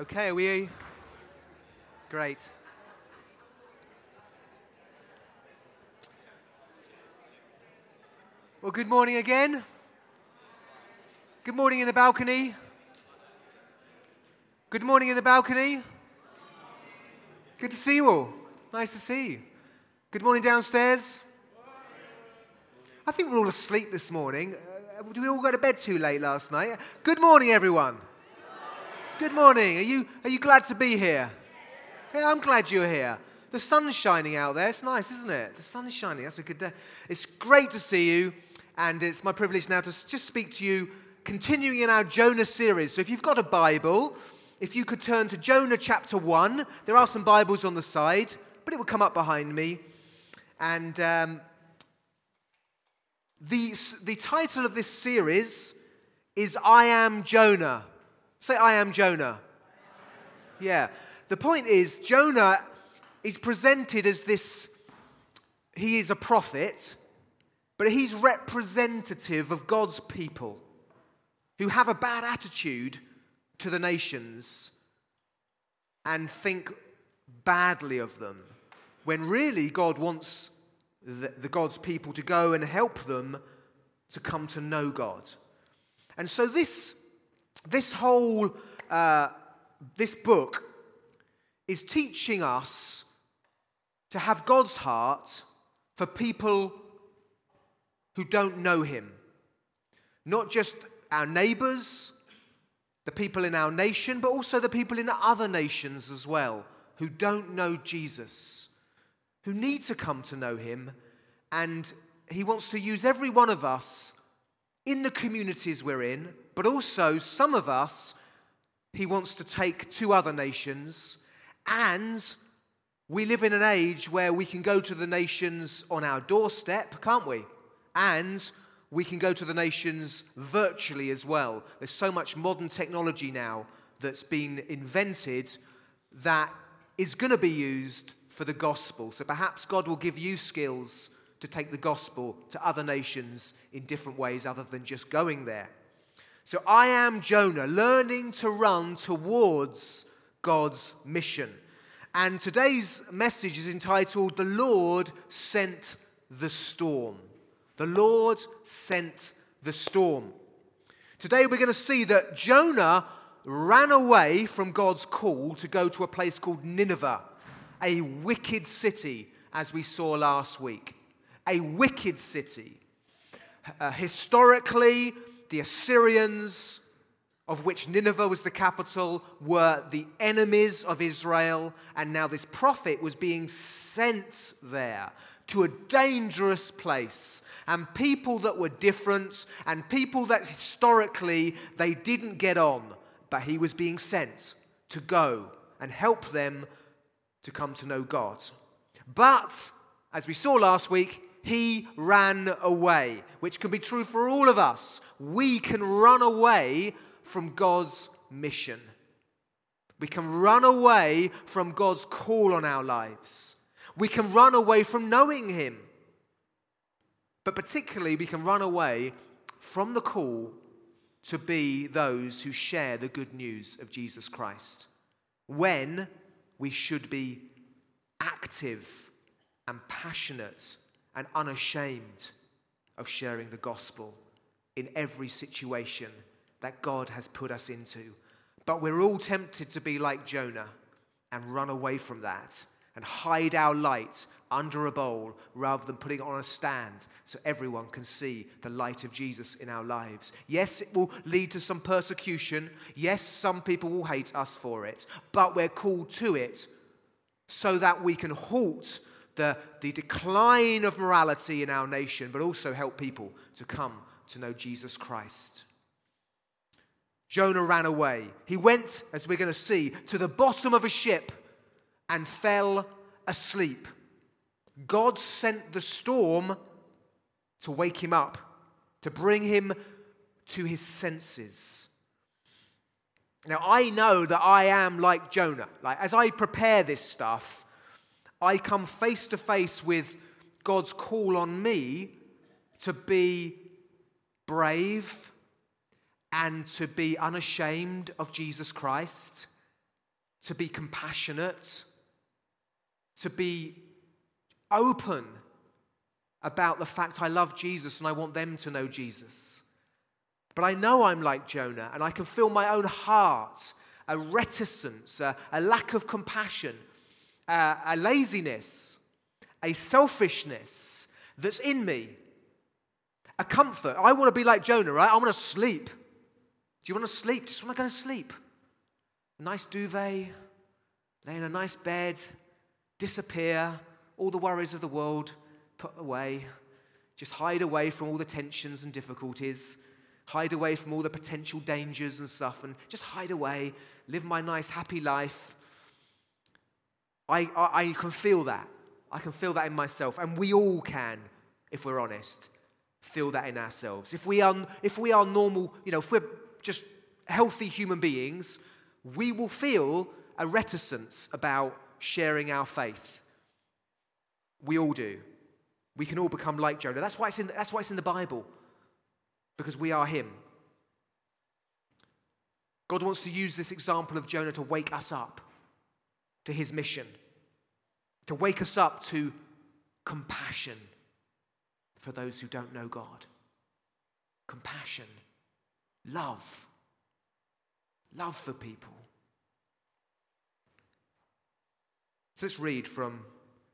Okay, are we? Great. Well, good morning again. Good morning in the balcony. Good morning in the balcony. Good to see you all. Nice to see you. Good morning downstairs. I think we're all asleep this morning. Uh, did we all go to bed too late last night? Good morning, everyone. Good morning. Are you, are you glad to be here? Yeah, I'm glad you're here. The sun's shining out there. It's nice, isn't it? The sun's shining. That's a good day. It's great to see you, and it's my privilege now to just speak to you, continuing in our Jonah series. So if you've got a Bible, if you could turn to Jonah chapter 1, there are some Bibles on the side, but it will come up behind me. And um, the, the title of this series is I Am Jonah. Say, I am Jonah. Yeah. The point is, Jonah is presented as this, he is a prophet, but he's representative of God's people who have a bad attitude to the nations and think badly of them, when really God wants the, the God's people to go and help them to come to know God. And so this this whole uh, this book is teaching us to have God's heart for people who don't know Him. Not just our neighbors, the people in our nation, but also the people in other nations as well who don't know Jesus, who need to come to know Him. And He wants to use every one of us in the communities we're in, but also some of us he wants to take to other nations. And we live in an age where we can go to the nations on our doorstep, can't we? And we can go to the nations virtually as well. There's so much modern technology now that's been invented that is going to be used for the gospel. So perhaps God will give you skills to take the gospel to other nations in different ways other than just going there. So I am Jonah, learning to run towards God's mission. And today's message is entitled The Lord Sent the Storm. The Lord sent the storm. Today we're going to see that Jonah ran away from God's call to go to a place called Nineveh, a wicked city, as we saw last week a wicked city. Uh, historically, the Assyrians, of which Nineveh was the capital, were the enemies of Israel, and now this prophet was being sent there to a dangerous place and people that were different and people that historically they didn't get on but he was being sent to go and help them to come to know God but as we saw last week he ran away, which can be true for all of us. We can run away from God's mission. We can run away from God's call on our lives. We can run away from knowing Him. But particularly, we can run away from the call to be those who share the good news of Jesus Christ when we should be active and passionate and unashamed of sharing the gospel in every situation that God has put us into. But we're all tempted to be like Jonah and run away from that and hide our light under a bowl rather than putting it on a stand so everyone can see the light of Jesus in our lives. Yes, it will lead to some persecution. Yes, some people will hate us for it, but we're called to it so that we can halt the, the decline of morality in our nation, but also help people to come to know Jesus Christ. Jonah ran away. He went, as we're going to see, to the bottom of a ship and fell asleep. God sent the storm to wake him up, to bring him to his senses. Now, I know that I am like Jonah. Like, as I prepare this stuff, I come face to face with God's call on me to be brave and to be unashamed of Jesus Christ to be compassionate, to be open about the fact I love Jesus and I want them to know Jesus. But I know I'm like Jonah and I can feel my own heart a reticence, a, a lack of compassion, a, laziness, a selfishness that's in me, a comfort. I want to be like Jonah, right? I want to sleep. Do you want to sleep? Just want to go to sleep. A nice duvet, lay in a nice bed, disappear, all the worries of the world put away, just hide away from all the tensions and difficulties, hide away from all the potential dangers and stuff, and just hide away, live my nice, happy life. I, I, I can feel that. I can feel that in myself, and we all can, if we're honest, feel that in ourselves. If we are, if we are normal, you know, if we're just healthy human beings, we will feel a reticence about sharing our faith. We all do. We can all become like Jonah. That's why it's in, that's why it's in the Bible, because we are him. God wants to use this example of Jonah to wake us up to his mission, to wake us up to compassion for those who don't know God. Compassion, love, love for people. So let's read from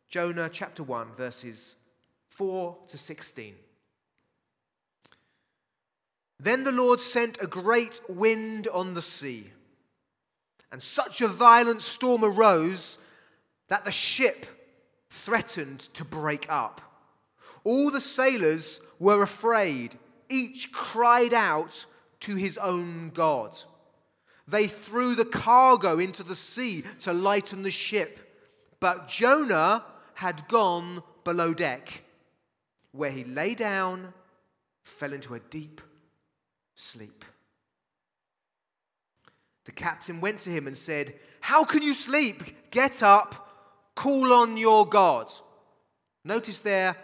Jonah chapter 1, verses 4 to 16. Then the Lord sent a great wind on the sea, and such a violent storm arose that the ship threatened to break up. All the sailors were afraid, each cried out to his own God. They threw the cargo into the sea to lighten the ship, but Jonah had gone below deck where he lay down, fell into a deep sleep. The captain went to him and said, How can you sleep? Get up, call on your God. Notice there,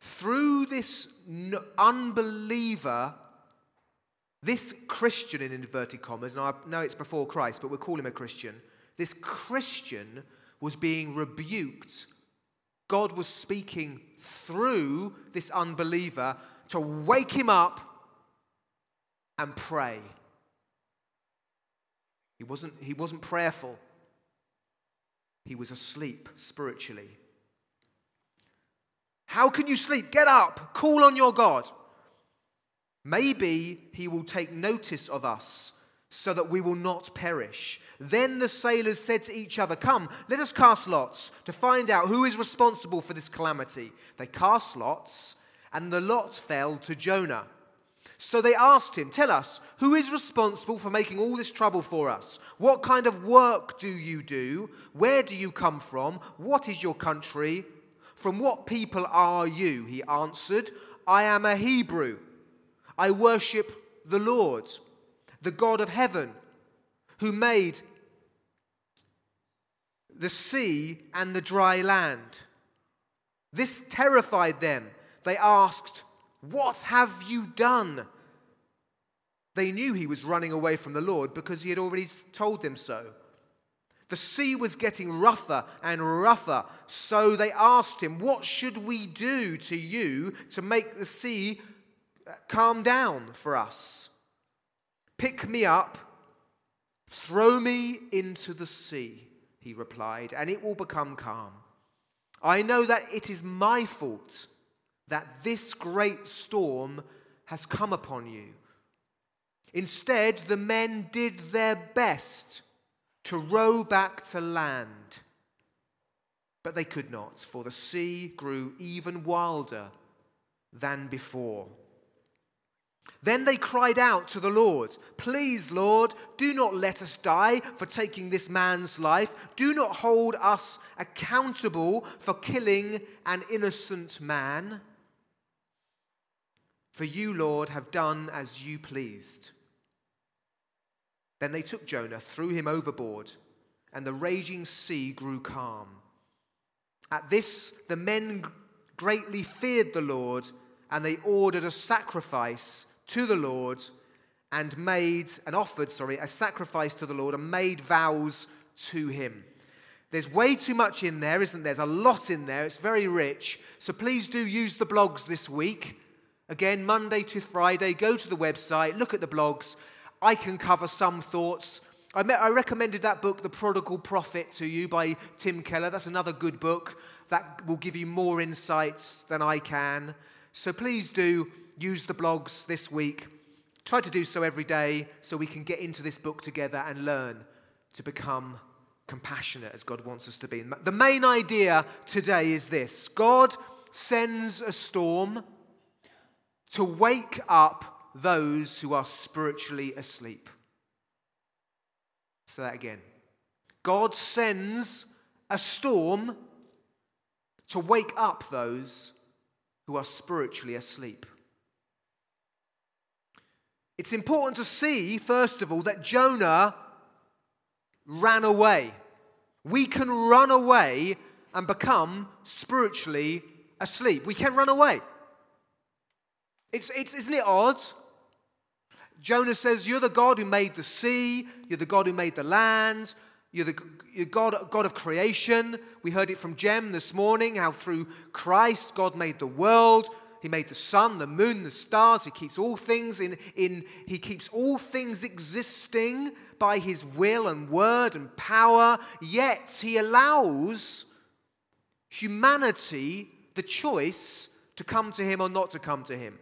through this unbeliever, this Christian in inverted commas, and I know it's before Christ, but we'll call him a Christian. This Christian was being rebuked God was speaking through this unbeliever to wake him up and pray. He wasn't, he wasn't prayerful, he was asleep spiritually. How can you sleep? Get up, call on your God. Maybe he will take notice of us so that we will not perish. Then the sailors said to each other, Come, let us cast lots to find out who is responsible for this calamity. They cast lots, and the lot fell to Jonah. So they asked him, Tell us, who is responsible for making all this trouble for us? What kind of work do you do? Where do you come from? What is your country? From what people are you? He answered, I am a Hebrew. I worship the Lord the God of heaven, who made the sea and the dry land. This terrified them. They asked, What have you done? They knew he was running away from the Lord because he had already told them so. The sea was getting rougher and rougher, so they asked him, What should we do to you to make the sea uh, calm down for us? Pick me up, throw me into the sea, he replied, and it will become calm. I know that it is my fault that this great storm has come upon you. Instead, the men did their best to row back to land. But they could not, for the sea grew even wilder than before. Then they cried out to the Lord, Please, Lord, do not let us die for taking this man's life. Do not hold us accountable for killing an innocent man. For you, Lord, have done as you pleased. Then they took Jonah, threw him overboard, and the raging sea grew calm. At this, the men greatly feared the Lord, and they ordered a sacrifice to the Lord and made and offered, sorry, a sacrifice to the Lord and made vows to him. There's way too much in there, isn't there? There's a lot in there. It's very rich. So please do use the blogs this week. Again, Monday to Friday, go to the website, look at the blogs. I can cover some thoughts. I, met, I recommended that book, The Prodigal Prophet, to you by Tim Keller. That's another good book that will give you more insights than I can. So please do use the blogs this week. Try to do so every day so we can get into this book together and learn to become compassionate as God wants us to be. The main idea today is this God sends a storm to wake up those who are spiritually asleep. Say that again. God sends a storm to wake up those who are spiritually asleep. It's important to see, first of all, that Jonah ran away. We can run away and become spiritually asleep. We can run away. It's, it's, isn't it odd? Jonah says, You're the God who made the sea, you're the God who made the land, you're the you're God, God of creation. We heard it from Jem this morning how through Christ God made the world. He made the sun, the moon, the stars. He keeps all things in, in He keeps all things existing by his will and word and power, yet he allows humanity the choice to come to him or not to come to him.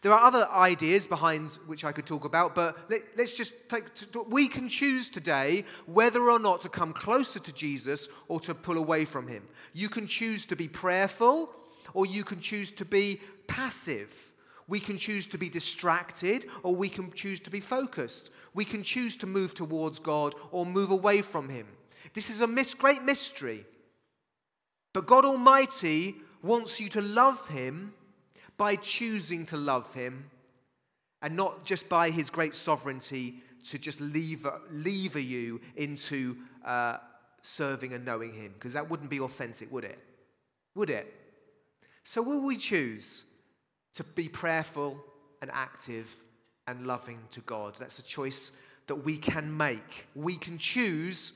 There are other ideas behind which I could talk about, but let, us just take. We can choose today whether or not to come closer to Jesus or to pull away from him. You can choose to be prayerful or you can choose to be passive. We can choose to be distracted or we can choose to be focused. We can choose to move towards God or move away from Him. This is a mis- great mystery. But God Almighty wants you to love Him by choosing to love Him and not just by His great sovereignty to just lever, lever you into uh, serving and knowing Him, because that wouldn't be authentic, would it? Would it? So, will we choose to be prayerful and active and loving to God. That's a choice that we can make. We can choose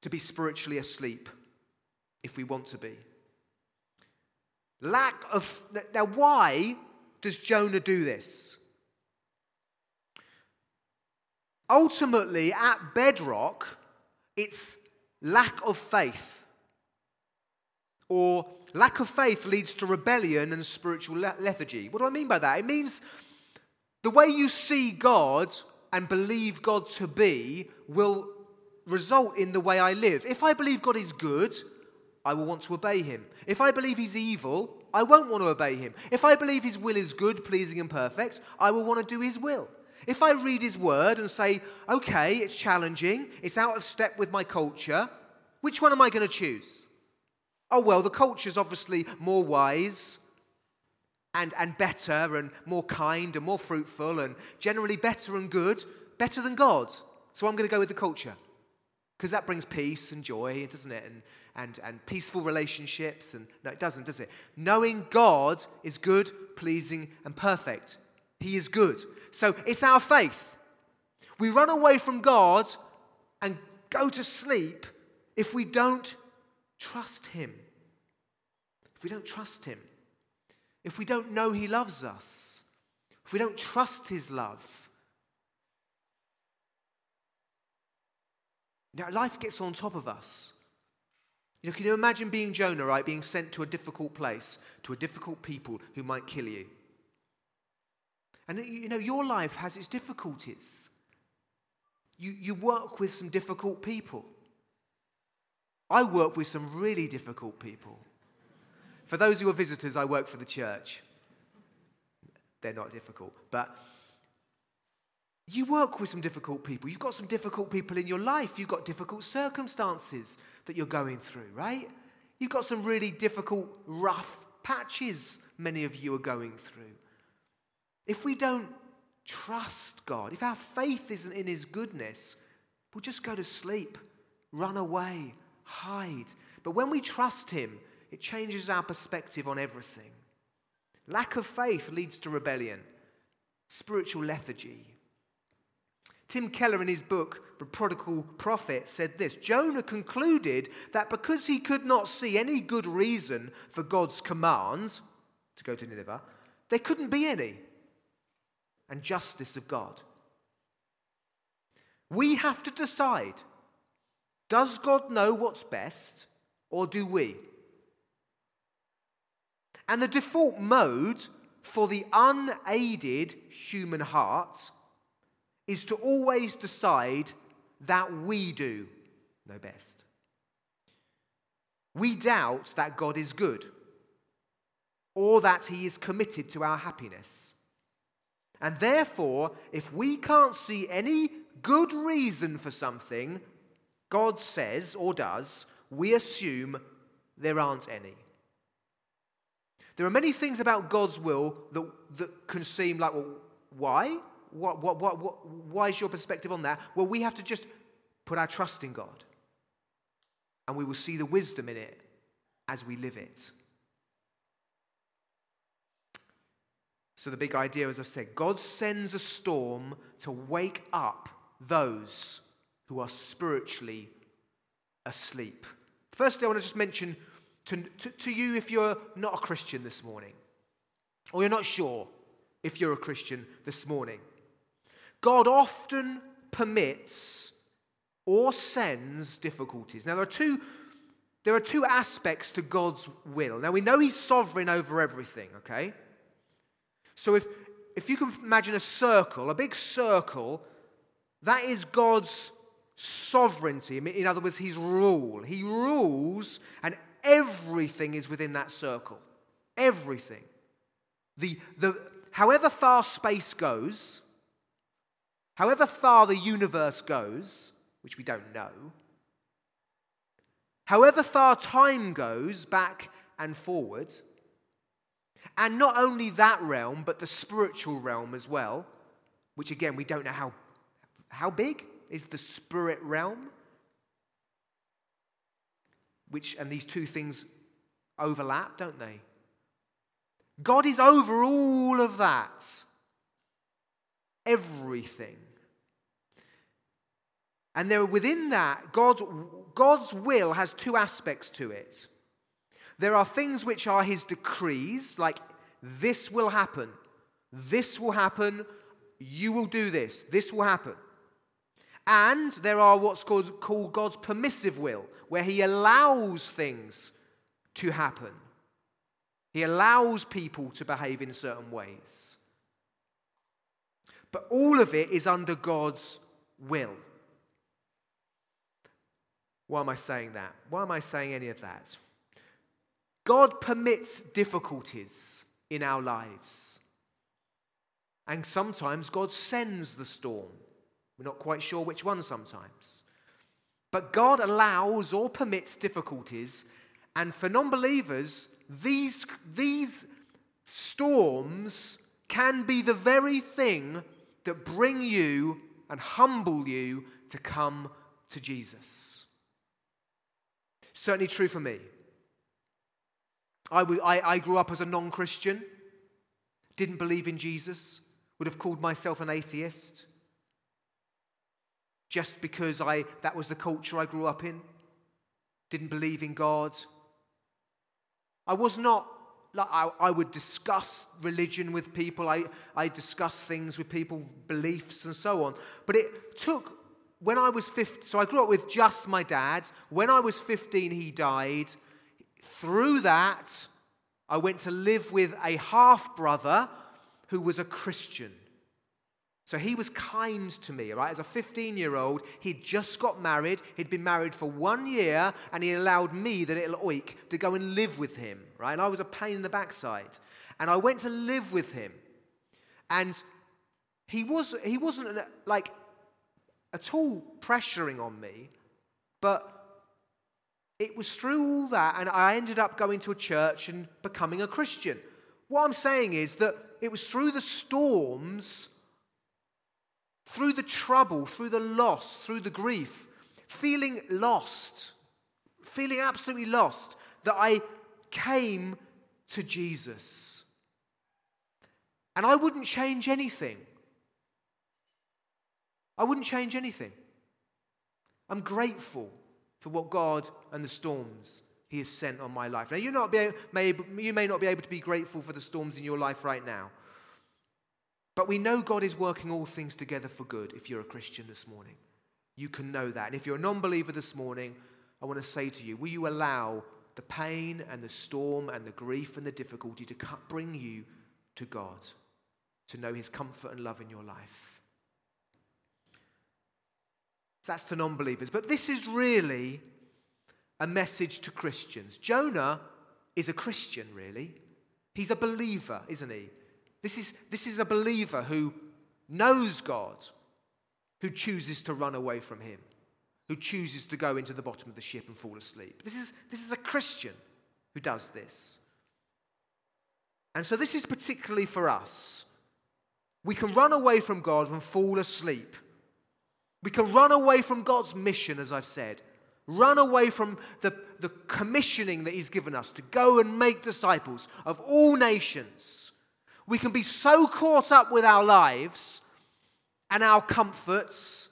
to be spiritually asleep if we want to be. Lack of. Now, why does Jonah do this? Ultimately, at bedrock, it's lack of faith. Or lack of faith leads to rebellion and spiritual lethargy. What do I mean by that? It means the way you see God and believe God to be will result in the way I live. If I believe God is good, I will want to obey him. If I believe he's evil, I won't want to obey him. If I believe his will is good, pleasing, and perfect, I will want to do his will. If I read his word and say, okay, it's challenging, it's out of step with my culture, which one am I going to choose? Oh, well, the culture's obviously more wise and, and better and more kind and more fruitful and generally better and good, better than God. So I'm going to go with the culture because that brings peace and joy, doesn't it? And, and, and peaceful relationships. And no, it doesn't, does it? Knowing God is good, pleasing, and perfect. He is good. So it's our faith. We run away from God and go to sleep if we don't trust Him. If we don't trust Him if we don't know He loves us, if we don't trust His love, now life gets on top of us. You know, can you imagine being Jonah, right? Being sent to a difficult place, to a difficult people who might kill you. And you know, your life has its difficulties. You, you work with some difficult people. I work with some really difficult people. For those who are visitors, I work for the church. They're not difficult, but you work with some difficult people. You've got some difficult people in your life. You've got difficult circumstances that you're going through, right? You've got some really difficult, rough patches many of you are going through. If we don't trust God, if our faith isn't in His goodness, we'll just go to sleep, run away, hide. But when we trust Him, it changes our perspective on everything. Lack of faith leads to rebellion. spiritual lethargy. Tim Keller, in his book, The Prodigal Prophet, said this Jonah concluded that because he could not see any good reason for God's commands to go to Nineveh, there couldn't be any. And justice of God. We have to decide does God know what's best, or do we? And the default mode for the unaided human heart is to always decide that we do know best. We doubt that God is good or that he is committed to our happiness. And therefore, if we can't see any good reason for something God says or does, we assume there aren't any. There are many things about God's will that, that can seem like, well, why? What, what, what, what, why is your perspective on that? Well, we have to just put our trust in God. And we will see the wisdom in it as we live it. So, the big idea, as I said, God sends a storm to wake up those who are spiritually asleep. Firstly, I want to just mention to, to, to you if you're not a Christian this morning, or you're not sure if you're a Christian this morning. God often permits or sends difficulties. Now, there are two, there are two aspects to God's will. Now, we know He's sovereign over everything, okay? So, if, if you can imagine a circle, a big circle, that is God's sovereignty. In other words, His rule. He rules, and everything is within that circle. Everything. The, the, however far space goes, However far the universe goes, which we don't know, however far time goes back and forward, and not only that realm, but the spiritual realm as well, which again, we don't know how, how big is the spirit realm, which, and these two things overlap, don't they? God is over all of that everything. And there within that, God, God's will has two aspects to it. There are things which are his decrees, like this will happen, this will happen, you will do this, this will happen. And there are what's called, called God's permissive will, where he allows things to happen. He allows people to behave in certain ways. But all of it is under God's will. Why am I saying that? Why am I saying any of that? God permits difficulties in our lives. And sometimes God sends the storm. We're not quite sure which one sometimes. But God allows or permits difficulties. And for non believers, these, these storms can be the very thing that bring you and humble you to come to Jesus. Certainly true for me. I, I, I grew up as a non Christian, didn't believe in Jesus, would have called myself an atheist just because I, that was the culture I grew up in, didn't believe in God. I was not like I, I, would discuss religion with people, I, I discuss things with people, beliefs and so on. But it took, when I was 15, so I grew up with just my dad. When I was 15, he died. Through that, I went to live with a half brother who was a Christian. So he was kind to me, right? As a 15 year old, he'd just got married. He'd been married for one year, and he allowed me, the little oik, to go and live with him, right? And I was a pain in the backside. And I went to live with him. And he, was, he wasn't like at all pressuring on me, but it was through all that, and I ended up going to a church and becoming a Christian. What I'm saying is that it was through the storms through the trouble, through the loss, through the grief, feeling lost, feeling absolutely lost, that I came to Jesus. And I wouldn't change anything. I wouldn't change anything. I'm grateful for what God and the storms He has sent on my life. Now, you, not be, may, you may not be able to be grateful for the storms in your life right now. But we know God is working all things together for good if you're a Christian this morning. You can know that. And if you're a non believer this morning, I want to say to you will you allow the pain and the storm and the grief and the difficulty to bring you to God, to know His comfort and love in your life? That's to non believers. But this is really a message to Christians. Jonah is a Christian, really. He's a believer, isn't he? This is, this is a believer who knows God, who chooses to run away from him, who chooses to go into the bottom of the ship and fall asleep. This is, this is a Christian who does this. And so this is particularly for us. We can run away from God and fall asleep. We can run away from God's mission, as I've said. Run away from the, the commissioning that He's given us to go and make disciples of all nations. We can be so caught up with our lives and our comforts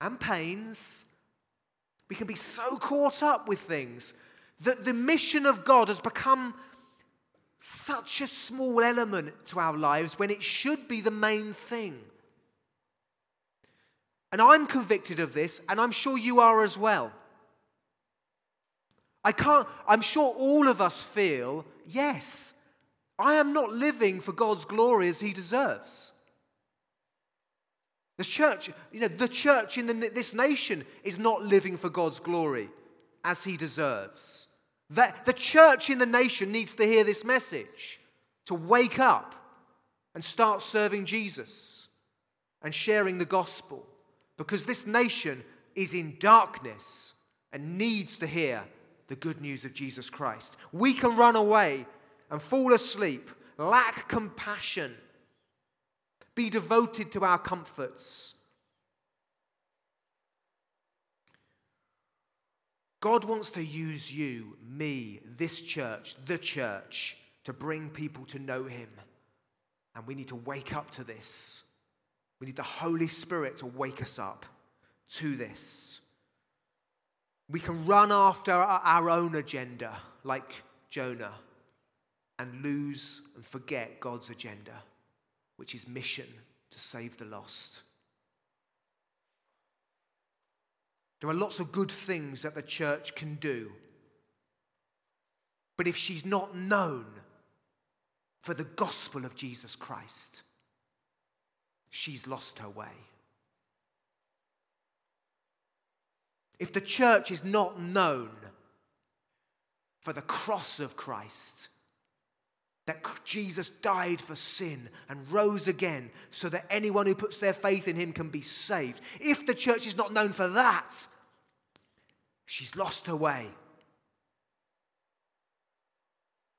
and pains. We can be so caught up with things that the mission of God has become such a small element to our lives when it should be the main thing. And I'm convicted of this, and I'm sure you are as well. I can't, I'm sure all of us feel, yes, I am not living for God's glory as He deserves. The church, you know, the church in the, this nation is not living for God's glory as He deserves. That the church in the nation needs to hear this message to wake up and start serving Jesus and sharing the gospel because this nation is in darkness and needs to hear the good news of Jesus Christ. We can run away and fall asleep, lack compassion, be devoted to our comforts. God wants to use you, me, this church, the church, to bring people to know Him. And we need to wake up to this. We need the Holy Spirit to wake us up to this. We can run after our own agenda like Jonah and lose and forget God's agenda, which is mission to save the lost. There are lots of good things that the church can do. But if she's not known for the gospel of Jesus Christ, she's lost her way. If the church is not known for the cross of Christ, that Jesus died for sin and rose again so that anyone who puts their faith in him can be saved. If the church is not known for that, she's lost her way.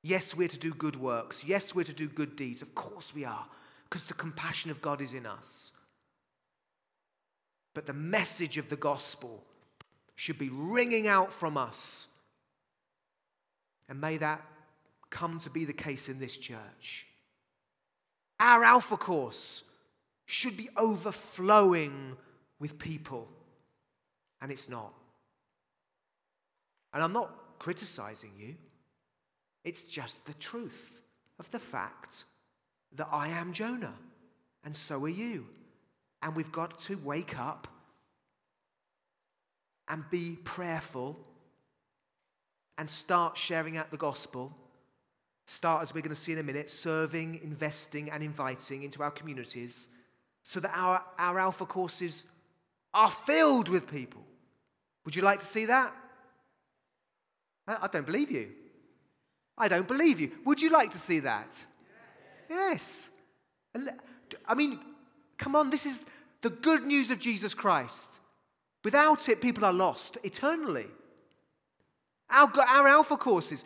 Yes, we're to do good works. Yes, we're to do good deeds. Of course we are because the compassion of God is in us. But the message of the gospel should be ringing out from us. And may that come to be the case in this church. Our Alpha course should be overflowing with people, and it's not. And I'm not criticizing you, it's just the truth of the fact that I am Jonah, and so are you. And we've got to wake up and be prayerful and start sharing out the gospel. Start, as we're going to see in a minute, serving, investing, and inviting into our communities so that our, our Alpha courses are filled with people. Would you like to see that? I don't believe you. I don't believe you. Would you like to see that? Yes. I mean, come on, this is the good news of Jesus Christ. Without it, people are lost eternally. Our, our Alpha courses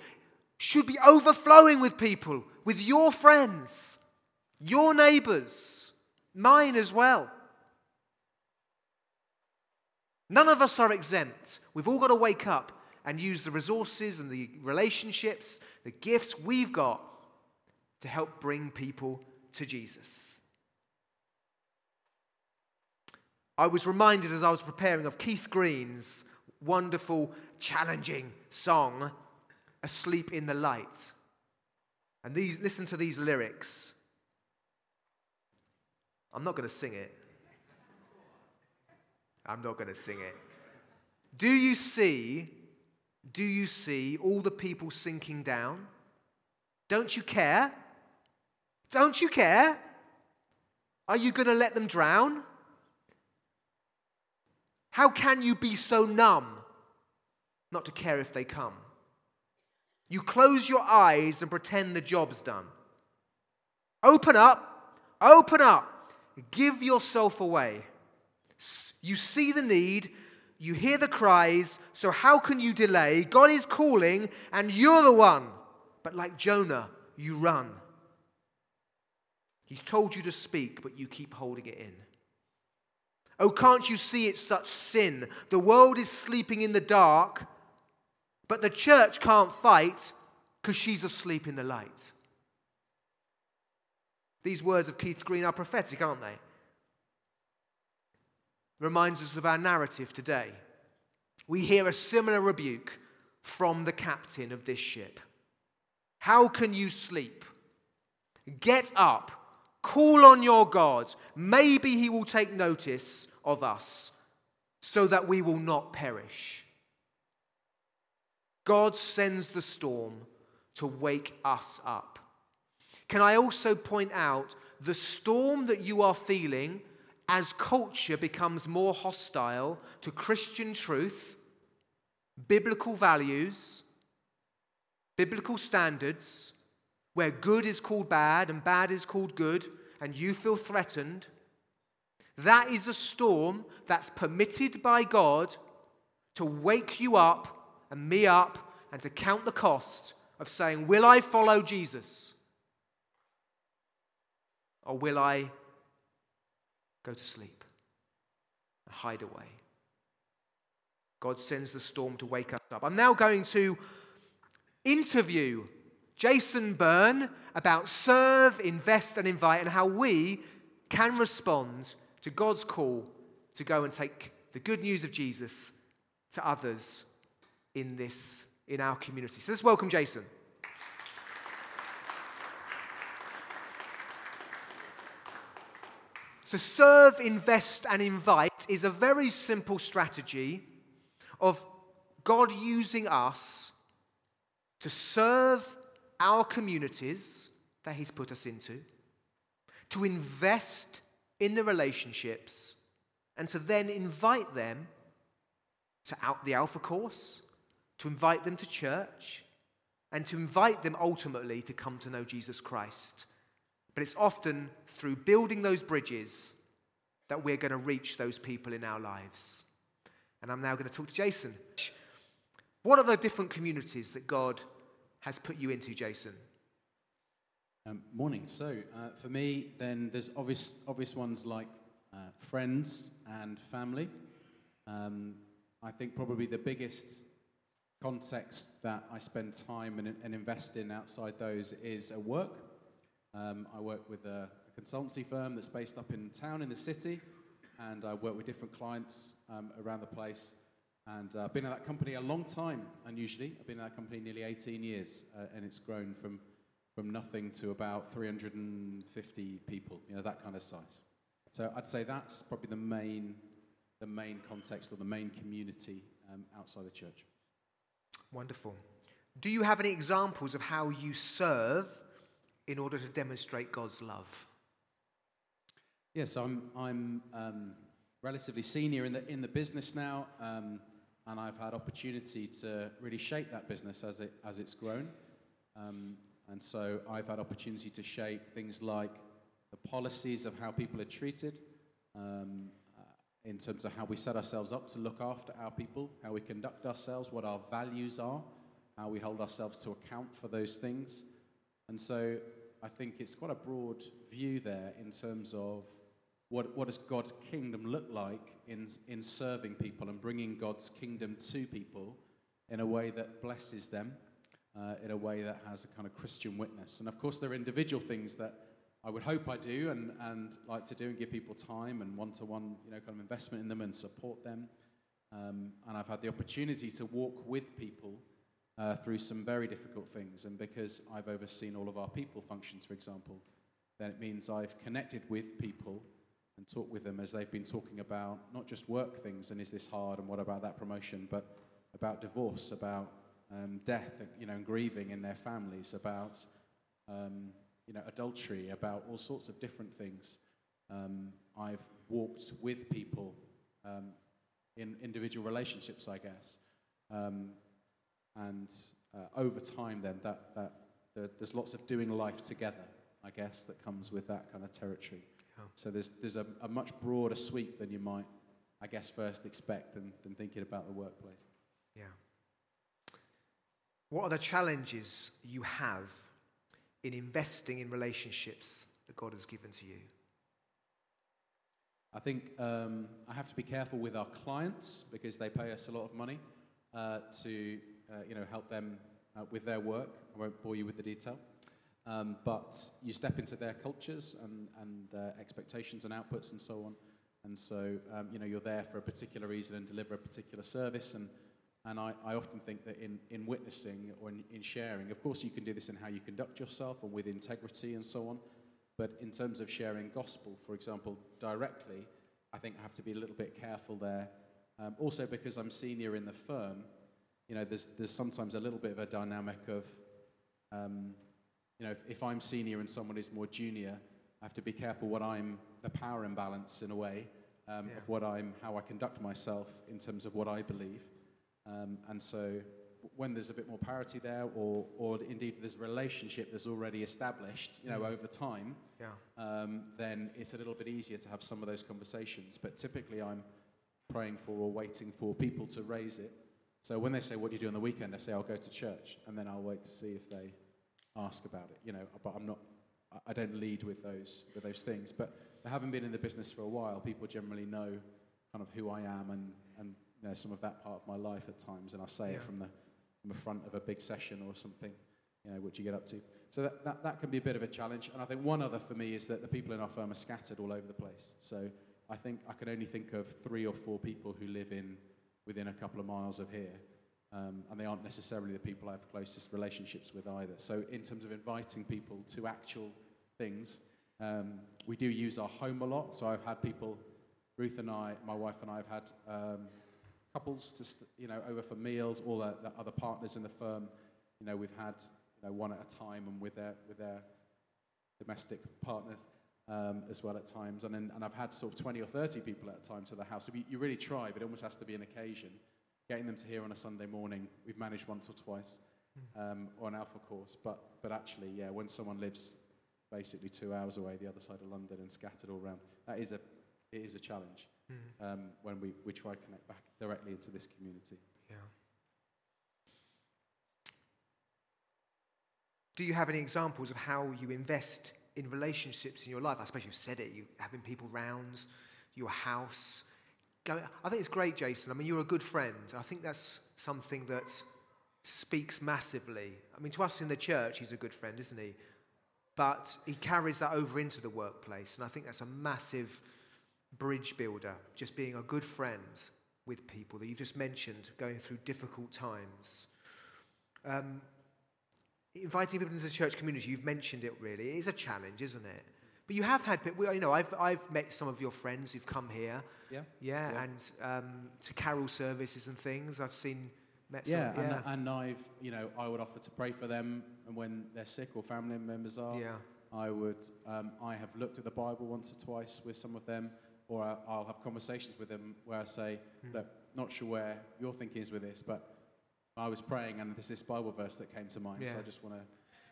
should be overflowing with people, with your friends, your neighbors, mine as well. None of us are exempt. We've all got to wake up and use the resources and the relationships, the gifts we've got to help bring people to Jesus. I was reminded as I was preparing of Keith Green's wonderful, challenging song, Asleep in the Light. And these, listen to these lyrics. I'm not going to sing it. I'm not going to sing it. Do you see, do you see all the people sinking down? Don't you care? Don't you care? Are you going to let them drown? How can you be so numb not to care if they come? You close your eyes and pretend the job's done. Open up, open up, give yourself away. You see the need, you hear the cries, so how can you delay? God is calling, and you're the one. But like Jonah, you run. He's told you to speak, but you keep holding it in. Oh, can't you see it's such sin? The world is sleeping in the dark, but the church can't fight because she's asleep in the light. These words of Keith Green are prophetic, aren't they? Reminds us of our narrative today. We hear a similar rebuke from the captain of this ship. How can you sleep? Get up, call on your God. Maybe he will take notice of us so that we will not perish. God sends the storm to wake us up. Can I also point out the storm that you are feeling as culture becomes more hostile to Christian truth, biblical values, biblical standards, where good is called bad and bad is called good, and you feel threatened? That is a storm that's permitted by God to wake you up and me up and to count the cost of saying, Will I follow Jesus? Or will I go to sleep and hide away? God sends the storm to wake us up. I'm now going to interview Jason Byrne about serve, invest, and invite, and how we can respond to God's call to go and take the good news of Jesus to others in this in our community. So let's welcome Jason. So, serve, invest, and invite is a very simple strategy of God using us to serve our communities that He's put us into, to invest in the relationships, and to then invite them to out the Alpha course, to invite them to church, and to invite them ultimately to come to know Jesus Christ. But it's often through building those bridges that we're going to reach those people in our lives. And I'm now going to talk to Jason. What are the different communities that God has put you into, Jason? Um, morning. So, uh, for me, then there's obvious, obvious ones like uh, friends and family. Um, I think probably the biggest context that I spend time and, and invest in outside those is a work. Um, I work with a, a, consultancy firm that's based up in town in the city, and I work with different clients um, around the place. And uh, I've been at that company a long time, unusually. I've been at that company nearly 18 years, uh, and it's grown from from nothing to about 350 people, you know, that kind of size. So I'd say that's probably the main, the main context or the main community um, outside the church. Wonderful. Do you have any examples of how you serve in order to demonstrate God's love? Yes, I'm, I'm um, relatively senior in the, in the business now, um, and I've had opportunity to really shape that business as, it, as it's grown. Um, and so I've had opportunity to shape things like the policies of how people are treated, um, uh, in terms of how we set ourselves up to look after our people, how we conduct ourselves, what our values are, how we hold ourselves to account for those things. And so I think it's quite a broad view there in terms of what, what does God's kingdom look like in, in serving people and bringing God's kingdom to people in a way that blesses them uh, in a way that has a kind of Christian witness. And of course, there are individual things that I would hope I do and, and like to do and give people time and one to one, you know, kind of investment in them and support them. Um, and I've had the opportunity to walk with people uh, through some very difficult things. And because I've overseen all of our people functions, for example, then it means I've connected with people and talk with them as they've been talking about not just work things and is this hard and what about that promotion, but about divorce, about um, death, you know, and grieving in their families, about um, you know, adultery, about all sorts of different things. Um, I've walked with people um, in individual relationships, I guess, um, and uh, over time, then that that the, there's lots of doing life together, I guess, that comes with that kind of territory. Yeah. So there's there's a, a much broader sweep than you might, I guess, first expect than, than thinking about the workplace. Yeah. What are the challenges you have in investing in relationships that God has given to you? I think um, I have to be careful with our clients because they pay us a lot of money uh, to uh, you know, help them uh, with their work. I won't bore you with the detail. Um, but you step into their cultures and, and their expectations and outputs and so on. And so, um, you know, you're there for a particular reason and deliver a particular service. And, and I, I often think that in, in witnessing or in, in sharing, of course, you can do this in how you conduct yourself and with integrity and so on. But in terms of sharing gospel, for example, directly, I think I have to be a little bit careful there. Um, also, because I'm senior in the firm, you know, there's, there's sometimes a little bit of a dynamic of, um, you know, if, if, I'm senior and someone is more junior, I have to be careful what I'm, the power imbalance in a way, um, yeah. of what I'm, how I conduct myself in terms of what I believe. Um, and so when there's a bit more parity there, or, or indeed there's a relationship that's already established, you know, mm. over time, yeah. um, then it's a little bit easier to have some of those conversations. But typically, I'm praying for or waiting for people to raise it. So when they say, "What do you do on the weekend?" I say, "I'll go to church," and then I'll wait to see if they ask about it. You know, but I'm not. I don't lead with those with those things. But having been in the business for a while, people generally know kind of who I am and and you know, some of that part of my life at times, and I say yeah. it from the from the front of a big session or something, you know, what you get up to. So that, that, that can be a bit of a challenge. And I think one other for me is that the people in our firm are scattered all over the place. So I think I can only think of three or four people who live in within a couple of miles of here. Um, and they aren't necessarily the people I have closest relationships with either. So, in terms of inviting people to actual things, um, we do use our home a lot. So, I've had people, Ruth and I, my wife and I, have had um, couples to, you know, over for meals, all the, the, other partners in the firm. You know, we've had you know, one at a time and with their, with their domestic partners um, as well at times. And, then, and I've had sort of 20 or 30 people at a time to the house. So you, you really try, but it almost has to be an occasion. Getting them to here on a Sunday morning, we've managed once or twice um, or an alpha course. But, but actually, yeah, when someone lives basically two hours away, the other side of London, and scattered all around, that is a, it is a challenge mm. um, when we, we try to connect back directly into this community. Yeah. Do you have any examples of how you invest in relationships in your life? I suppose you've said it, you having people round, your house. I think it's great, Jason. I mean, you're a good friend. I think that's something that speaks massively. I mean, to us in the church, he's a good friend, isn't he? But he carries that over into the workplace, and I think that's a massive bridge builder, just being a good friend with people that you've just mentioned going through difficult times. Um, inviting people into the church community, you've mentioned it really, it is a challenge, isn't it? But you have had people, you know, I've, I've met some of your friends who've come here. Yeah. Yeah, yeah. and um, to carol services and things. I've seen, met yeah, some. Yeah, and, and I've, you know, I would offer to pray for them and when they're sick or family members are. Yeah. I would, um, I have looked at the Bible once or twice with some of them or I'll have conversations with them where I say, mm. look, not sure where your thinking is with this, but I was praying and there's this Bible verse that came to mind, yeah. so I just want to.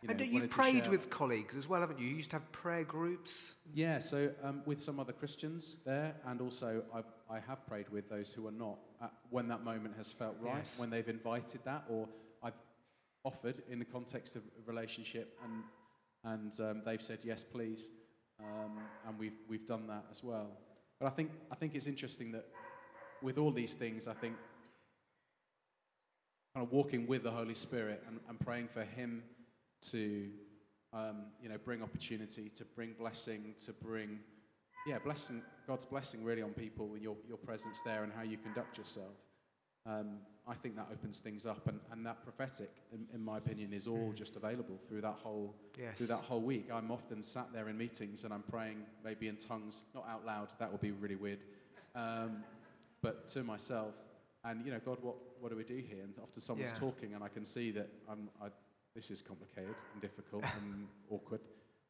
You know, and you've prayed with colleagues as well, haven't you? You used to have prayer groups. Yeah, so um, with some other Christians there, and also I've, I have prayed with those who are not uh, when that moment has felt right, yes. when they've invited that, or I've offered in the context of a relationship, and and um, they've said yes, please, um, and we've we've done that as well. But I think, I think it's interesting that with all these things, I think kind of walking with the Holy Spirit and, and praying for Him to, um, you know, bring opportunity, to bring blessing, to bring, yeah, blessing, God's blessing really on people with your, your presence there and how you conduct yourself. Um, I think that opens things up, and, and that prophetic, in, in my opinion, is all just available through that whole Yes. through that whole week. I'm often sat there in meetings and I'm praying maybe in tongues, not out loud. That would be really weird, um, but to myself. And you know, God, what what do we do here? And often someone's Yeah. talking, and I can see that I'm, I, this is complicated and difficult and awkward.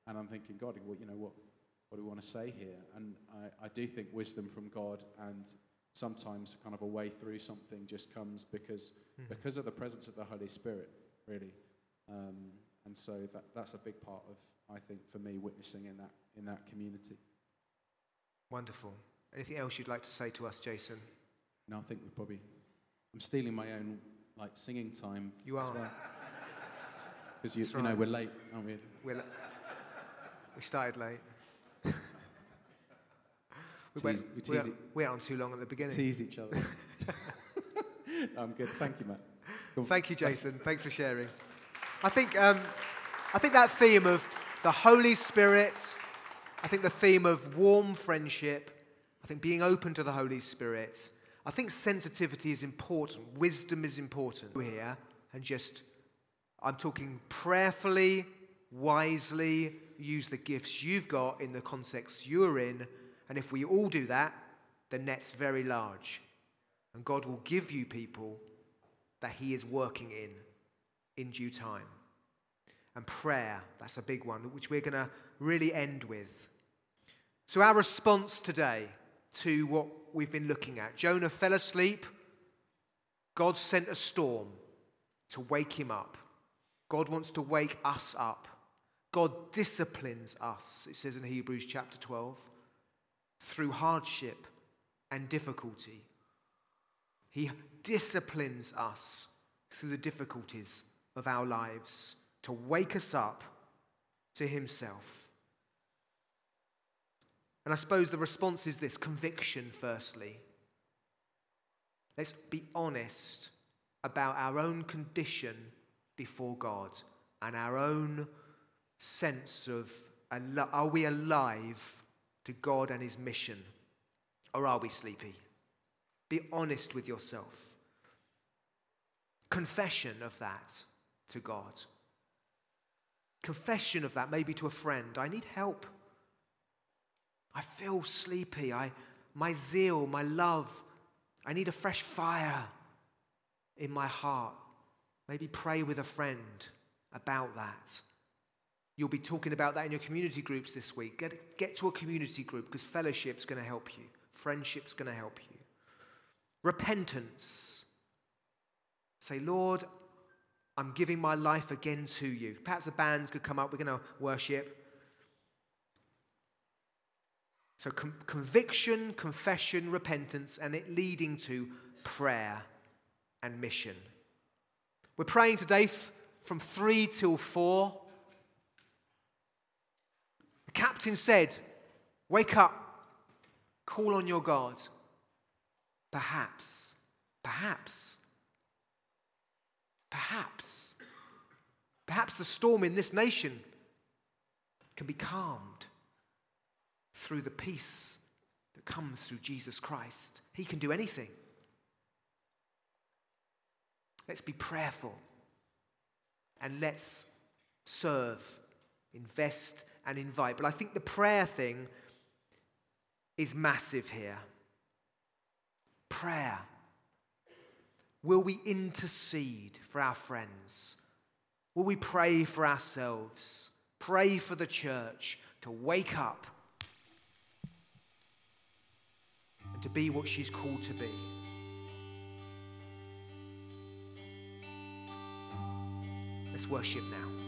And I'm thinking, God, what you know, what what do we want to say here? And I, I do think wisdom from God and sometimes kind of a way through something just comes because because of the presence of the Holy Spirit, really. Um, and so that, that's a big part of, I think, for me, witnessing in that in that community. Wonderful. Anything else you'd like to say to us, Jason? And I think we probably, I'm stealing my own like singing time. You are. because you, you know we're late, aren't we? We're, we started late. we Tease- went, we we, tease we went on too long at the beginning. Tease each other. I'm good. Thank you, Matt. Cool. Thank you, Jason. Thanks for sharing. I think, um, I think that theme of the Holy Spirit, I think the theme of warm friendship, I think being open to the Holy Spirit, I think sensitivity is important, wisdom is important here, and just, I'm talking prayerfully, wisely, use the gifts you've got in the context you're in, and if we all do that, the net's very large. And God will give you people that He is working in in due time. And prayer, that's a big one, which we're going to really end with. So, our response today to what we've been looking at Jonah fell asleep. God sent a storm to wake him up. God wants to wake us up. God disciplines us, it says in Hebrews chapter 12, through hardship and difficulty. He disciplines us through the difficulties of our lives to wake us up to Himself. And I suppose the response is this conviction, firstly. Let's be honest about our own condition before God and our own sense of are we alive to God and His mission? Or are we sleepy? Be honest with yourself. Confession of that to God. Confession of that maybe to a friend. I need help. I feel sleepy. I, my zeal, my love, I need a fresh fire in my heart. Maybe pray with a friend about that. You'll be talking about that in your community groups this week. Get, get to a community group because fellowship's going to help you, friendship's going to help you. Repentance. Say, Lord, I'm giving my life again to you. Perhaps a band could come up. We're going to worship. So, con- conviction, confession, repentance, and it leading to prayer and mission. We're praying today f- from three till four. The captain said, Wake up, call on your God. Perhaps, perhaps, perhaps, perhaps the storm in this nation can be calmed through the peace that comes through Jesus Christ. He can do anything. Let's be prayerful and let's serve, invest, and invite. But I think the prayer thing is massive here. Prayer. Will we intercede for our friends? Will we pray for ourselves? Pray for the church to wake up and to be what she's called to be. Let's worship now.